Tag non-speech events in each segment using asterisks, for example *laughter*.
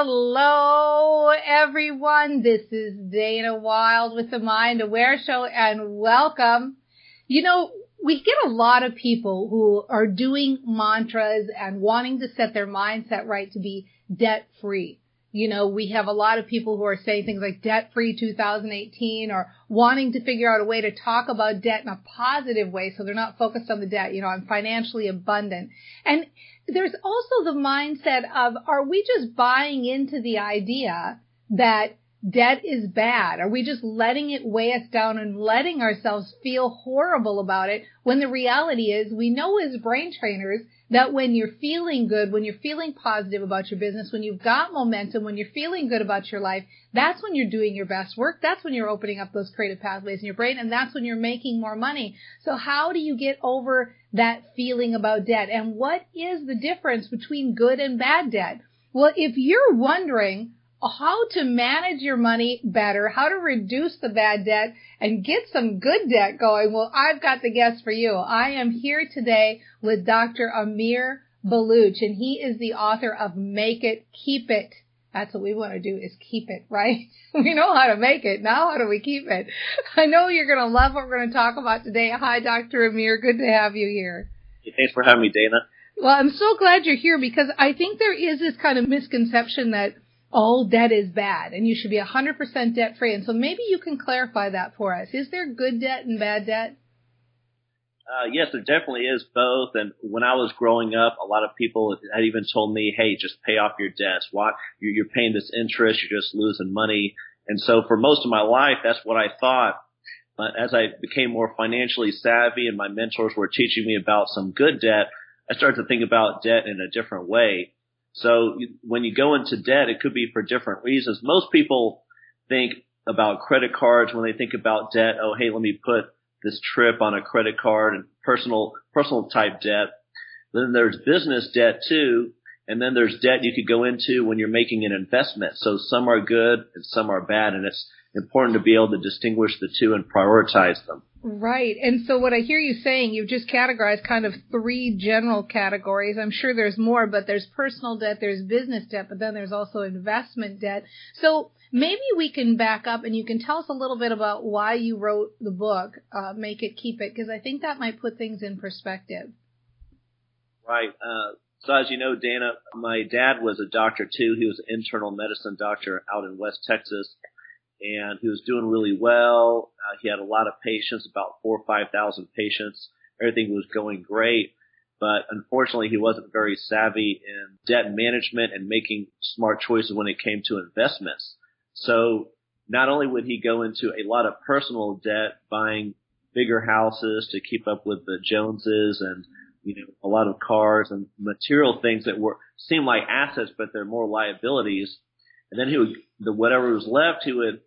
Hello, everyone. This is Dana Wilde with the Mind Aware Show and welcome. You know, we get a lot of people who are doing mantras and wanting to set their mindset right to be debt free. You know, we have a lot of people who are saying things like debt free 2018 or wanting to figure out a way to talk about debt in a positive way so they're not focused on the debt. You know, I'm financially abundant. And there's also the mindset of, are we just buying into the idea that debt is bad? Are we just letting it weigh us down and letting ourselves feel horrible about it when the reality is we know as brain trainers that when you're feeling good, when you're feeling positive about your business, when you've got momentum, when you're feeling good about your life, that's when you're doing your best work. That's when you're opening up those creative pathways in your brain and that's when you're making more money. So how do you get over that feeling about debt? And what is the difference between good and bad debt? Well, if you're wondering how to manage your money better, how to reduce the bad debt and get some good debt going, well, I've got the guest for you. I am here today with Dr. Amir Baluch and he is the author of Make It, Keep It. That's what we want to do is keep it, right? *laughs* We know how to make it. Now how do we keep it? I know you're going to love what we're going to talk about today. Hi, Dr. Amir. Good to have you here. Thanks for having me, Dana. Well, I'm so glad you're here because I think there is this kind of misconception that all debt is bad and you should be 100% debt free. And so maybe you can clarify that for us. Is there good debt and bad debt? Uh, yes, there definitely is both. And when I was growing up, a lot of people had even told me, "Hey, just pay off your debts. Why you're paying this interest? You're just losing money." And so for most of my life, that's what I thought. But as I became more financially savvy and my mentors were teaching me about some good debt, I started to think about debt in a different way. So when you go into debt, it could be for different reasons. Most people think about credit cards when they think about debt. Oh, hey, let me put this trip on a credit card and personal, personal type debt. Then there's business debt too. And then there's debt you could go into when you're making an investment. So some are good and some are bad. And it's important to be able to distinguish the two and prioritize them. Right. And so what I hear you saying, you've just categorized kind of three general categories. I'm sure there's more, but there's personal debt, there's business debt, but then there's also investment debt. So maybe we can back up and you can tell us a little bit about why you wrote the book, uh, Make It, Keep It, because I think that might put things in perspective. Right. Uh, so as you know, Dana, my dad was a doctor too. He was an internal medicine doctor out in West Texas and he was doing really well. Uh, he had a lot of patients, about four or five thousand patients. Everything was going great, but unfortunately, he wasn't very savvy in debt management and making smart choices when it came to investments. So not only would he go into a lot of personal debt, buying bigger houses to keep up with the Joneses and you know a lot of cars and material things that were seem like assets, but they're more liabilities. And then he would the whatever was left, he would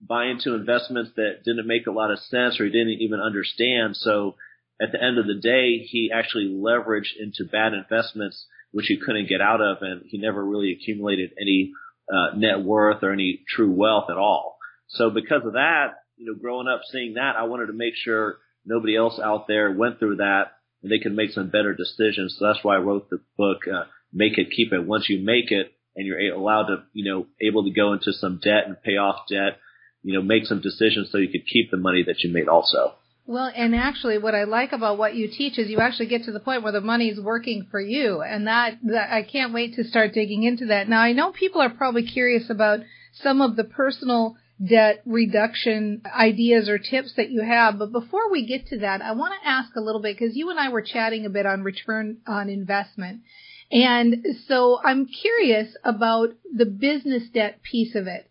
buy into investments that didn't make a lot of sense or he didn't even understand. So at the end of the day, he actually leveraged into bad investments which he couldn't get out of, and he never really accumulated any uh, net worth or any true wealth at all. So because of that, you know, growing up seeing that, I wanted to make sure nobody else out there went through that and they could make some better decisions. So that's why I wrote the book, uh, Make It, Keep It. Once you make it and you're allowed to, you know, able to go into some debt and pay off debt, you know, make some decisions so you could keep the money that you made also. Well, and actually, what I like about what you teach is you actually get to the point where the money's working for you, and that, that I can't wait to start digging into that. Now, I know people are probably curious about some of the personal debt reduction ideas or tips that you have, but before we get to that, I want to ask a little bit because you and I were chatting a bit on return on investment. And so I'm curious about the business debt piece of it.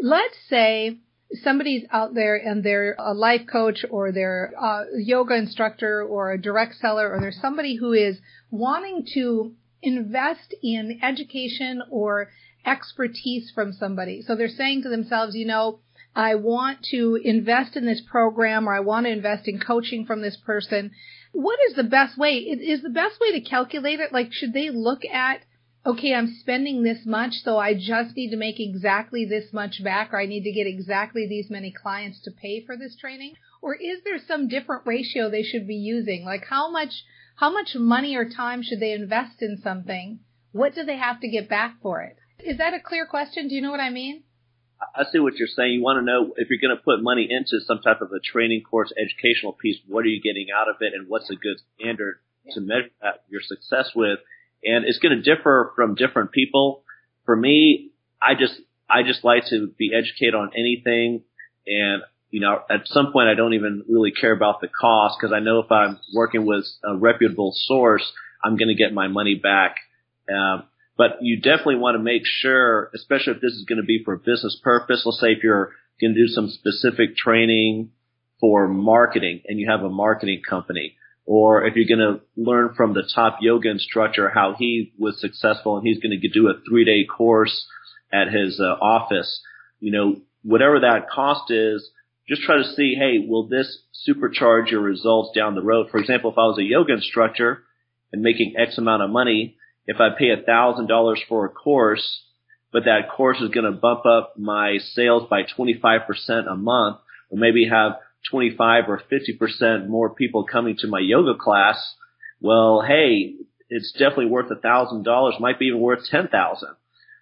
Let's say somebody's out there and they're a life coach or they're a yoga instructor or a direct seller or there's somebody who is wanting to invest in education or expertise from somebody. So they're saying to themselves, you know, I want to invest in this program or I want to invest in coaching from this person. What is the best way? Is the best way to calculate it? Like, should they look at okay, I'm spending this much, so I just need to make exactly this much back, or I need to get exactly these many clients to pay for this training? Or is there some different ratio they should be using? Like how much, how much money or time should they invest in something? What do they have to get back for it? Is that a clear question? Do you know what I mean? I see what you're saying. You want to know if you're going to put money into some type of a training course, educational piece, what are you getting out of it and what's a good standard to measure your success with? And it's going to differ from different people. For me, I just I just like to be educated on anything, and you know, at some point I don't even really care about the cost because I know if I'm working with a reputable source, I'm going to get my money back. Um, but you definitely want to make sure, especially if this is going to be for a business purpose. Let's say if you're going to do some specific training for marketing and you have a marketing company, or if you're going to learn from the top yoga instructor how he was successful and he's going to do a three day course at his uh, office, you know, whatever that cost is, just try to see, hey, will this supercharge your results down the road? For example, if I was a yoga instructor and making X amount of money, if I pay a thousand dollars for a course, but that course is going to bump up my sales by 25% a month, or maybe have 25 or 50% more people coming to my yoga class, well, hey, it's definitely worth a thousand dollars, might be even worth 10,000.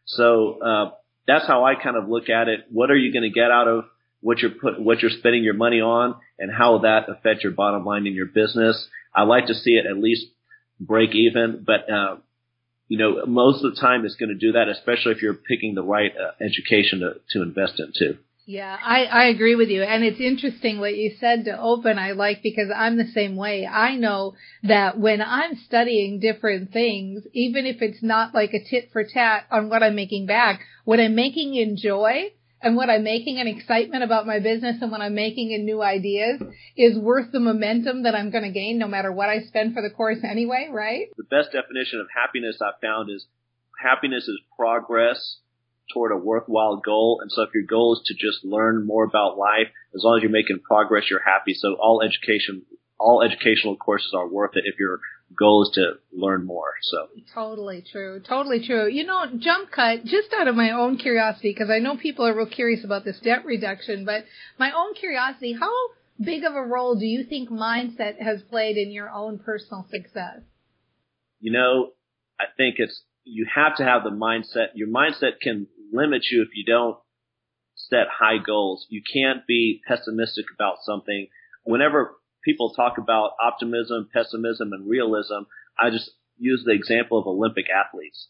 So, uh, that's how I kind of look at it. What are you going to get out of what you're put, what you're spending your money on and how will that affect your bottom line in your business? I like to see it at least break even, but, uh, you know, most of the time it's going to do that, especially if you're picking the right uh, education to, to invest into. Yeah, I, I agree with you. And it's interesting what you said to open, I like because I'm the same way. I know that when I'm studying different things, even if it's not like a tit for tat on what I'm making back, what I'm making in joy and what I'm making in excitement about my business and what I'm making in new ideas is worth the momentum that I'm going to gain no matter what I spend for the course anyway, right? The best definition of happiness I've found is happiness is progress toward a worthwhile goal. And so if your goal is to just learn more about life, as long as you're making progress, you're happy. So all education, all educational courses are worth it if your goal is to learn more. So totally true, totally true. You know, jump cut just out of my own curiosity because I know people are real curious about this debt reduction, but my own curiosity, how big of a role do you think mindset has played in your own personal success? You know, I think it's you have to have the mindset. Your mindset can limit you if you don't set high goals. You can't be pessimistic about something. Whenever people talk about optimism, pessimism, and realism, I just use the example of Olympic athletes.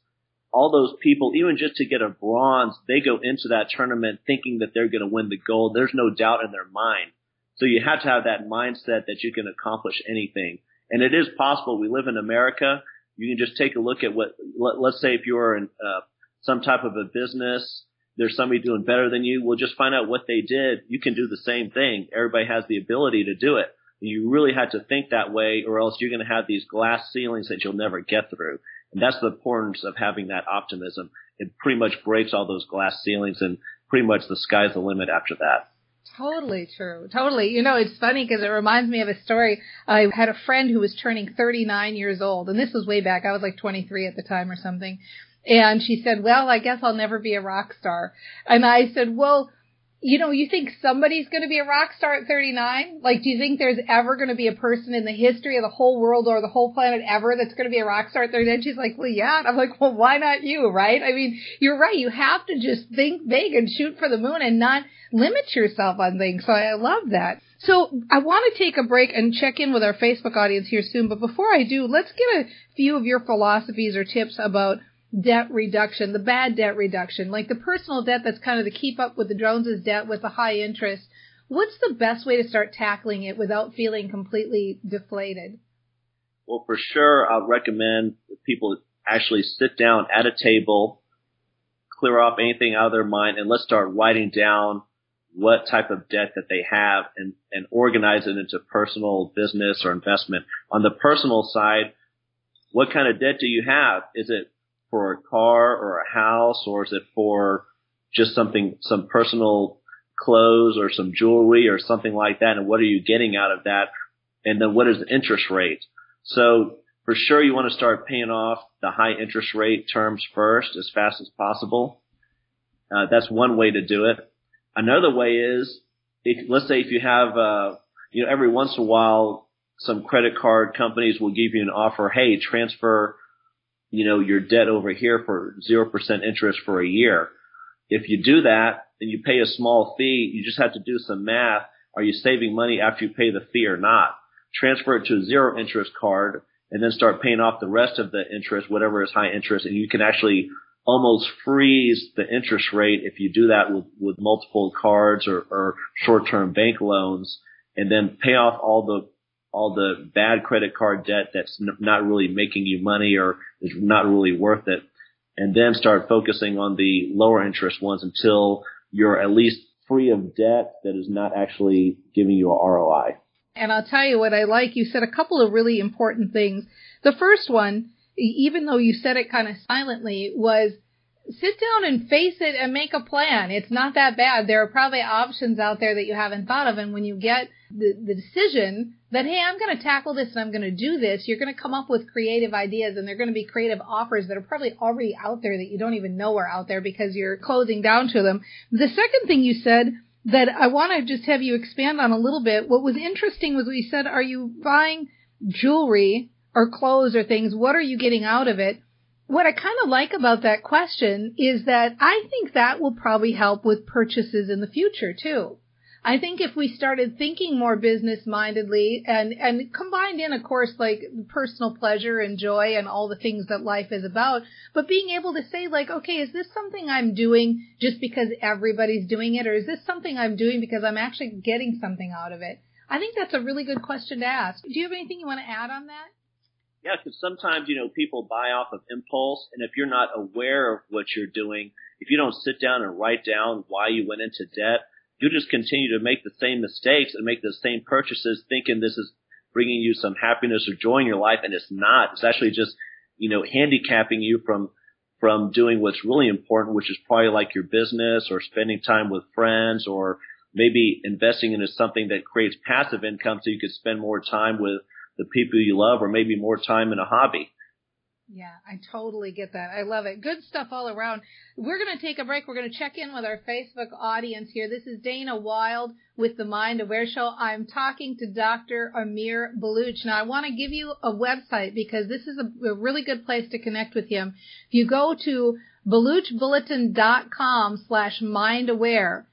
All those people, even just to get a bronze, they go into that tournament thinking that they're going to win the gold. There's no doubt in their mind. So you have to have that mindset that you can accomplish anything. And it is possible. We live in America. You can just take a look at what, let, us say if you're in, uh, some type of a business, there's somebody doing better than you, well, just find out what they did. You can do the same thing. Everybody has the ability to do it. You really had to think that way or else you're going to have these glass ceilings that you'll never get through. And that's the importance of having that optimism. It pretty much breaks all those glass ceilings and pretty much the sky's the limit after that. Totally true. Totally. You know, it's funny because it reminds me of a story. I had a friend who was turning 39 years old, and this was way back. I was like 23 at the time or something. And she said, well, I guess I'll never be a rock star. And I said, well, you know, you think somebody's going to be a rock star at 39? Like, do you think there's ever going to be a person in the history of the whole world or the whole planet ever that's going to be a rock star at 39? She's like, well, yeah. And I'm like, well, why not you, right? I mean, you're right. You have to just think big and shoot for the moon and not limit yourself on things. So I love that. So I want to take a break and check in with our Facebook audience here soon. But before I do, let's get a few of your philosophies or tips about debt reduction, the bad debt reduction, like the personal debt that's kind of the keep up with the Joneses debt with the high interest. What's the best way to start tackling it without feeling completely deflated? Well, for sure, I'd recommend people actually sit down at a table, clear off anything out of their mind, and let's start writing down what type of debt that they have and, and organize it into personal business or investment. On the personal side, what kind of debt do you have? Is it for a car or a house, or is it for just something, some personal clothes or some jewelry or something like that? And what are you getting out of that? And then what is the interest rate? So for sure, you want to start paying off the high interest rate terms first as fast as possible. Uh, that's one way to do it. Another way is, if, let's say if you have, uh, you know, every once in a while, some credit card companies will give you an offer, hey, transfer you know, your debt over here for 0% interest for a year. If you do that and you pay a small fee, you just have to do some math. Are you saving money after you pay the fee or not? Transfer it to a zero interest card and then start paying off the rest of the interest, whatever is high interest, and you can actually almost freeze the interest rate if you do that with, with multiple cards or, or short-term bank loans and then pay off all the all the bad credit card debt that's n- not really making you money or is not really worth it. And then start focusing on the lower interest ones until you're at least free of debt that is not actually giving you a ROI. And I'll tell you what I like. You said a couple of really important things. The first one, even though you said it kind of silently, was sit down and face it and make a plan. It's not that bad. There are probably options out there that you haven't thought of. And when you get the, the decision that, hey, I'm going to tackle this and I'm going to do this, you're going to come up with creative ideas and they're going to be creative offers that are probably already out there that you don't even know are out there because you're closing down to them. The second thing you said that I want to just have you expand on a little bit, what was interesting was you said, are you buying jewelry or clothes or things? What are you getting out of it? What I kind of like about that question is that I think that will probably help with purchases in the future too. I think if we started thinking more business mindedly and, and combined in, of course, like personal pleasure and joy and all the things that life is about, but being able to say like, okay, is this something I'm doing just because everybody's doing it or is this something I'm doing because I'm actually getting something out of it? I think that's a really good question to ask. Do you have anything you want to add on that? Yeah, because sometimes, you know, people buy off of impulse, and if you're not aware of what you're doing, if you don't sit down and write down why you went into debt, you'll just continue to make the same mistakes and make the same purchases thinking this is bringing you some happiness or joy in your life, and it's not. It's actually just, you know, handicapping you from from doing what's really important, which is probably like your business or spending time with friends or maybe investing into something that creates passive income so you could spend more time with the people you love or maybe more time in a hobby. Yeah, I totally get that. I love it. Good stuff all around. We're going to take a break. We're going to check in with our Facebook audience here. This is Dana Wilde with the Mind Aware Show. I'm talking to Dr. Amir Baluch. Now, I want to give you a website because this is a, a really good place to connect with him. If you go to baluchbulletin.com slash mindaware,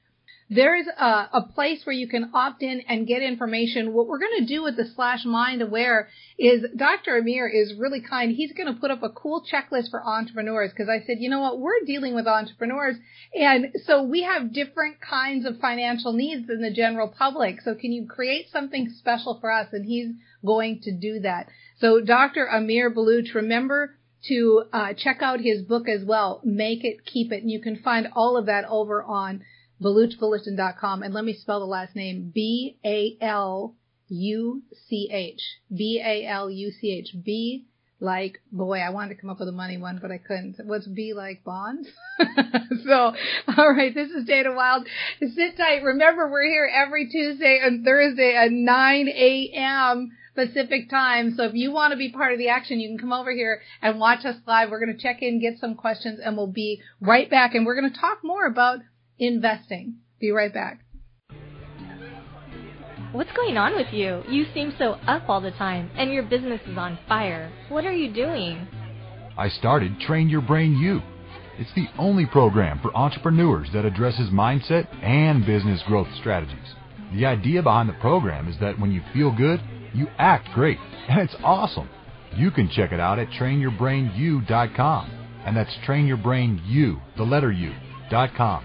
there is a, a, place where you can opt in and get information. What we're going to do with the slash mind aware is Dr. Amir is really kind. He's going to put up a cool checklist for entrepreneurs because I said, you know what, we're dealing with entrepreneurs and so we have different kinds of financial needs than the general public. So can you create something special for us? And he's going to do that. So Dr. Amir Baluch, remember to uh, check out his book as well, Make It, Keep It. And you can find all of that over on BaluchBulletin.com. And let me spell the last name. B-A-L-U-C-H. B-A-L-U-C-H. B like, boy, I wanted to come up with a money one, but I couldn't. What's B like bonds? *laughs* so, all right, this is Dana Wilde. Sit tight. Remember, we're here every Tuesday and Thursday at 9 a.m. Pacific time. So if you want to be part of the action, you can come over here and watch us live. We're going to check in, get some questions, and we'll be right back. And we're going to talk more about investing. Be right back. What's going on with you? You seem so up all the time, and your business is on fire. What are you doing? I started Train Your Brain U. It's the only program for entrepreneurs that addresses mindset and business growth strategies. The idea behind the program is that when you feel good, you act great, and it's awesome. You can check it out at trainyourbrainu.com, and that's trainyourbrainu, the letter U, dot com.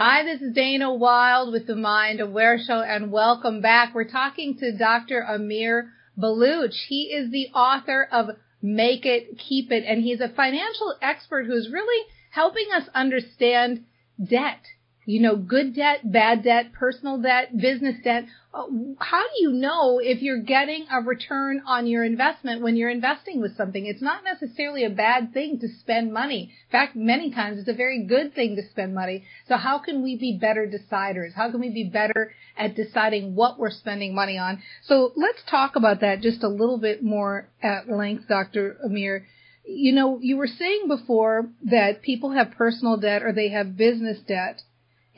Hi, this is Dana Wilde with the Mind Aware Show and welcome back. We're talking to Dr. Amir Baluch. He is the author of Make It, Keep It, and he's a financial expert who's really helping us understand debt you know, good debt, bad debt, personal debt, business debt. Uh, how do you know if you're getting a return on your investment when you're investing with something? It's not necessarily a bad thing to spend money. In fact, many times it's a very good thing to spend money. So how can we be better deciders? How can we be better at deciding what we're spending money on? So let's talk about that just a little bit more at length, Dr. Amir you know, you were saying before that people have personal debt or they have business debt.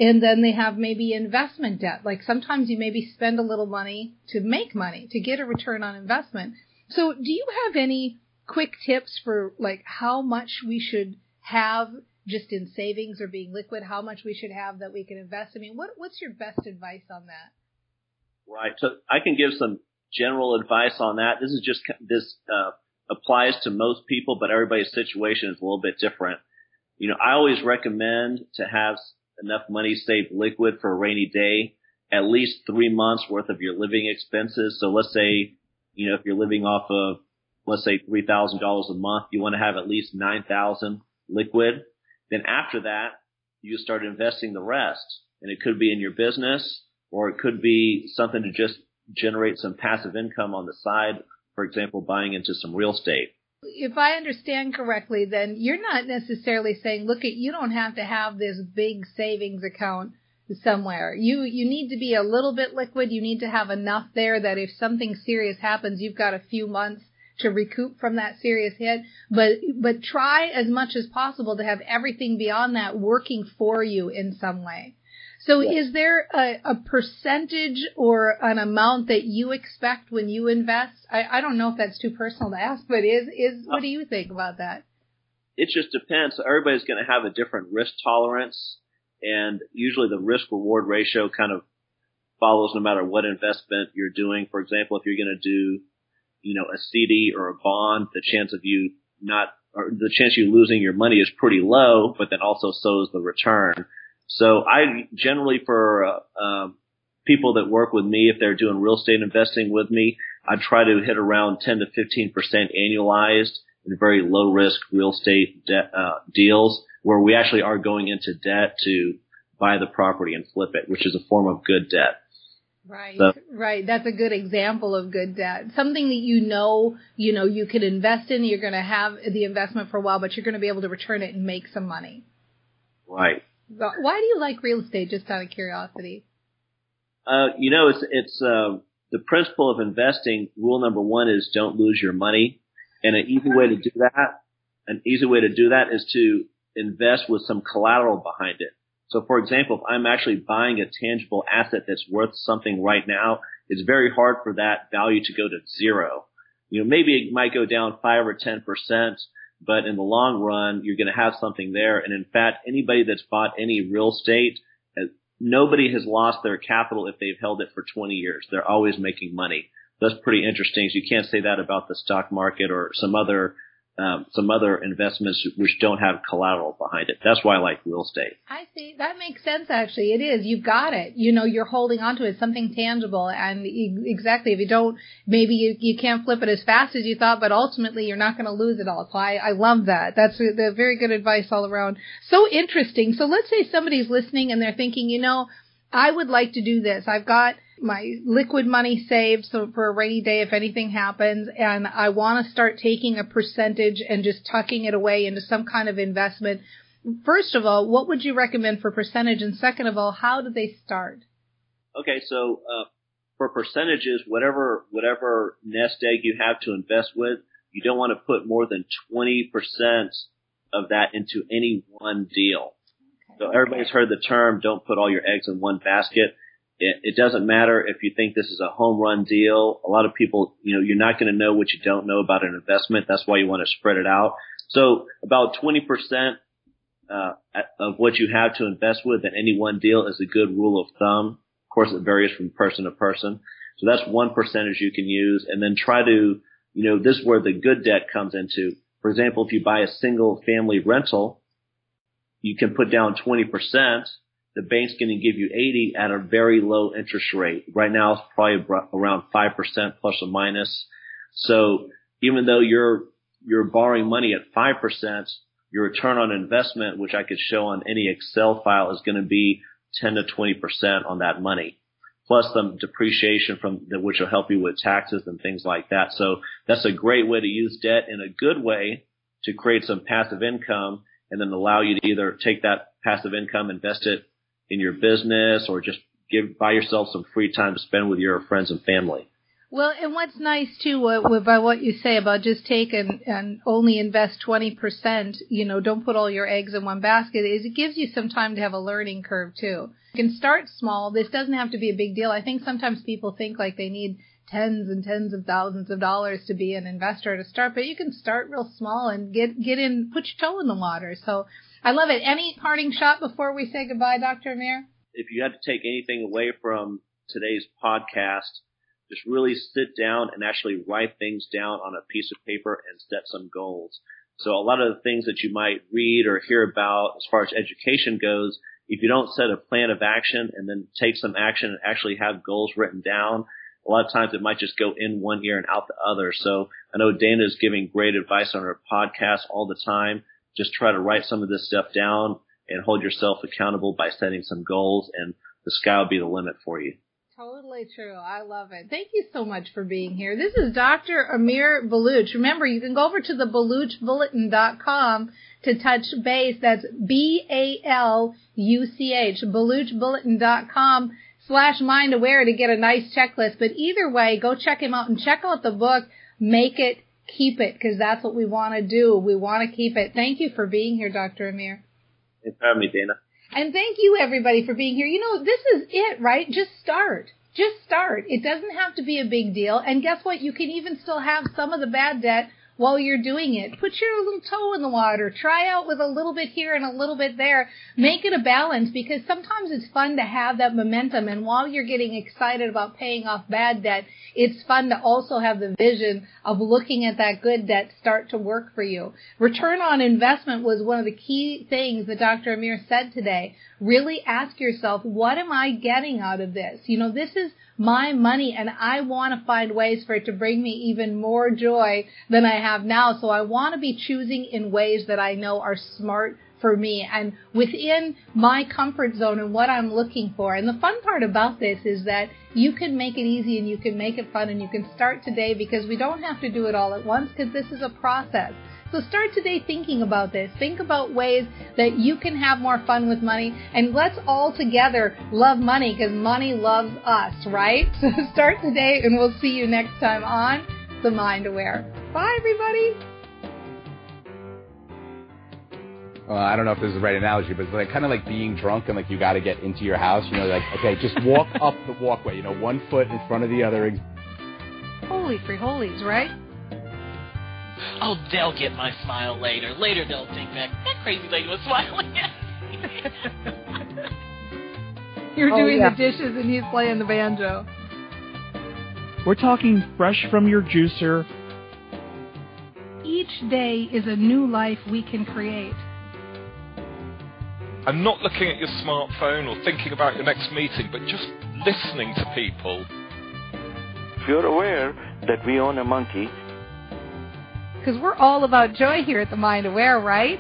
And then they have maybe investment debt. Like sometimes you maybe spend a little money to make money, to get a return on investment. So do you have any quick tips for like how much we should have just in savings or being liquid, how much we should have that we can invest? I mean, what, what's your best advice on that? Right. So I can give some general advice on that. This is just, this, uh, applies to most people, but everybody's situation is a little bit different. You know, I always recommend to have enough money saved liquid for a rainy day, at least three months worth of your living expenses. So let's say, you know, if you're living off of, let's say $3,000 a month, you want to have at least 9,000 liquid. Then after that, you start investing the rest and it could be in your business or it could be something to just generate some passive income on the side. For example, buying into some real estate if I understand correctly, then you're not necessarily saying, look at, you don't have to have this big savings account somewhere. You, you need to be a little bit liquid. You need to have enough there that if something serious happens, you've got a few months to recoup from that serious hit. But, but try as much as possible to have everything beyond that working for you in some way. So yes. is there a, a, percentage or an amount that you expect when you invest? I, I, don't know if that's too personal to ask, but is, is, what do you think about that? It just depends. Everybody's going to have a different risk tolerance and usually the risk reward ratio kind of follows no matter what investment you're doing. For example, if you're going to do, you know, a CD or a bond, the chance of you not, or the chance of you losing your money is pretty low, but then also so is the return. So I generally for uh, um, people that work with me, if they're doing real estate investing with me, I try to hit around 10 to 15 percent annualized in very low risk real estate de- uh, deals where we actually are going into debt to buy the property and flip it, which is a form of good debt. Right, so, right. That's a good example of good debt. Something that you know, you know, you can invest in. You're going to have the investment for a while, but you're going to be able to return it and make some money. Right. Why do you like real estate? Just out of curiosity. Uh, you know, it's it's uh, the principle of investing. Rule number one is don't lose your money, and an easy way to do that, an easy way to do that is to invest with some collateral behind it. So, for example, if I'm actually buying a tangible asset that's worth something right now, it's very hard for that value to go to zero. You know, maybe it might go down five or ten percent, but in the long run, you're going to have something there. And in fact, anybody that's bought any real estate, uh, nobody has lost their capital if they've held it for 20 years. They're always making money. That's pretty interesting. So you can't say that about the stock market or some other um, some other investments which don't have collateral behind it. That's why I like real estate. I see. That makes sense. Actually, it is. You've got it. You know, you're holding onto it, something tangible, and exactly. If you don't, maybe you, you can't flip it as fast as you thought, but ultimately you're not going to lose it all. So I, I love that. That's the very good advice all around. So interesting. So let's say somebody's listening and they're thinking, you know, I would like to do this. I've got my liquid money saved so for a rainy day if anything happens and I want to start taking a percentage and just tucking it away into some kind of investment. First of all, what would you recommend for percentage? And second of all, how do they start? Okay, so uh, for percentages, whatever whatever nest egg you have to invest with, you don't want to put more than 20% of that into any one deal. So everybody's heard the term, don't put all your eggs in one basket. It, it doesn't matter if you think this is a home run deal. A lot of people, you know, you're not going to know what you don't know about an investment. That's why you want to spread it out. So about 20%, uh, of what you have to invest with in any one deal is a good rule of thumb. Of course, it varies from person to person. So that's one percentage you can use and then try to, you know, this is where the good debt comes into. For example, if you buy a single family rental, you can put down 20%. The bank's going to give you 80 at a very low interest rate. Right now it's probably around 5% plus or minus. So even though you're, you're borrowing money at 5%, your return on investment, which I could show on any Excel file is going to be 10 to 20% on that money. Plus the depreciation from the, which will help you with taxes and things like that. So that's a great way to use debt in a good way to create some passive income and then allow you to either take that passive income, invest it in your business or just give, buy yourself some free time to spend with your friends and family. Well, and what's nice too uh, by what you say about just take and, and only invest 20%, you know, don't put all your eggs in one basket is it gives you some time to have a learning curve too. You can start small. This doesn't have to be a big deal. I think sometimes people think like they need tens and tens of thousands of dollars to be an investor to start, but you can start real small and get get in, put your toe in the water. So I love it. Any parting shot before we say goodbye, Dr. Amir? If you had to take anything away from today's podcast, just really sit down and actually write things down on a piece of paper and set some goals. So a lot of the things that you might read or hear about as far as education goes, if you don't set a plan of action and then take some action and actually have goals written down, a lot of times it might just go in one ear and out the other. So I know Dana is giving great advice on her podcast all the time. Just try to write some of this stuff down and hold yourself accountable by setting some goals and the sky will be the limit for you. Totally true. I love it. Thank you so much for being here. This is Dr. Amir Baluch. Remember, you can go over to the BaluchBulletin.com to touch base. That's B-A-L-U-C-H, BaluchBulletin.com slash mind aware to get a nice checklist. But either way, go check him out and check out the book, Make It, Keep It, because that's what we want to do. We want to keep it. Thank you for being here, Dr. Amir. Thanks for having me, Dana. And thank you everybody for being here. You know, this is it, right? Just start. Just start. It doesn't have to be a big deal. And guess what? You can even still have some of the bad debt while you're doing it. Put your little toe in the water. Try out with a little bit here and a little bit there. Make it a balance because sometimes it's fun to have that momentum. And while you're getting excited about paying off bad debt, it's fun to also have the vision of looking at that good debt start to work for you. Return on investment was one of the key things that Dr. Amir said today. Really ask yourself, what am I getting out of this? You know, this is my money and I want to find ways for it to bring me even more joy than I have now. So I want to be choosing in ways that I know are smart for me and within my comfort zone and what I'm looking for. And the fun part about this is that you can make it easy and you can make it fun and you can start today because we don't have to do it all at once because this is a process. So start today thinking about this. Think about ways that you can have more fun with money and let's all together love money because money loves us, right? *laughs* So start today and we'll see you next time on The Mind Aware. Bye everybody. Well, I don't know if this is the right analogy, but it's like kind of like being drunk and like you got to get into your house. You know, like okay, just walk *laughs* up the walkway. You know, one foot in front of the other. Holy free holies, right? oh, they'll get my smile later. Later they'll think back, that crazy lady was *laughs* smiling at me. You're oh, doing oh, yeah. the dishes and he's playing the banjo. We're talking fresh from your juicer. Each day is a new life we can create. And not looking at your smartphone or thinking about your next meeting, but just listening to people. If you're aware that we own a monkey, because we're all about joy here at the Mind Aware, right?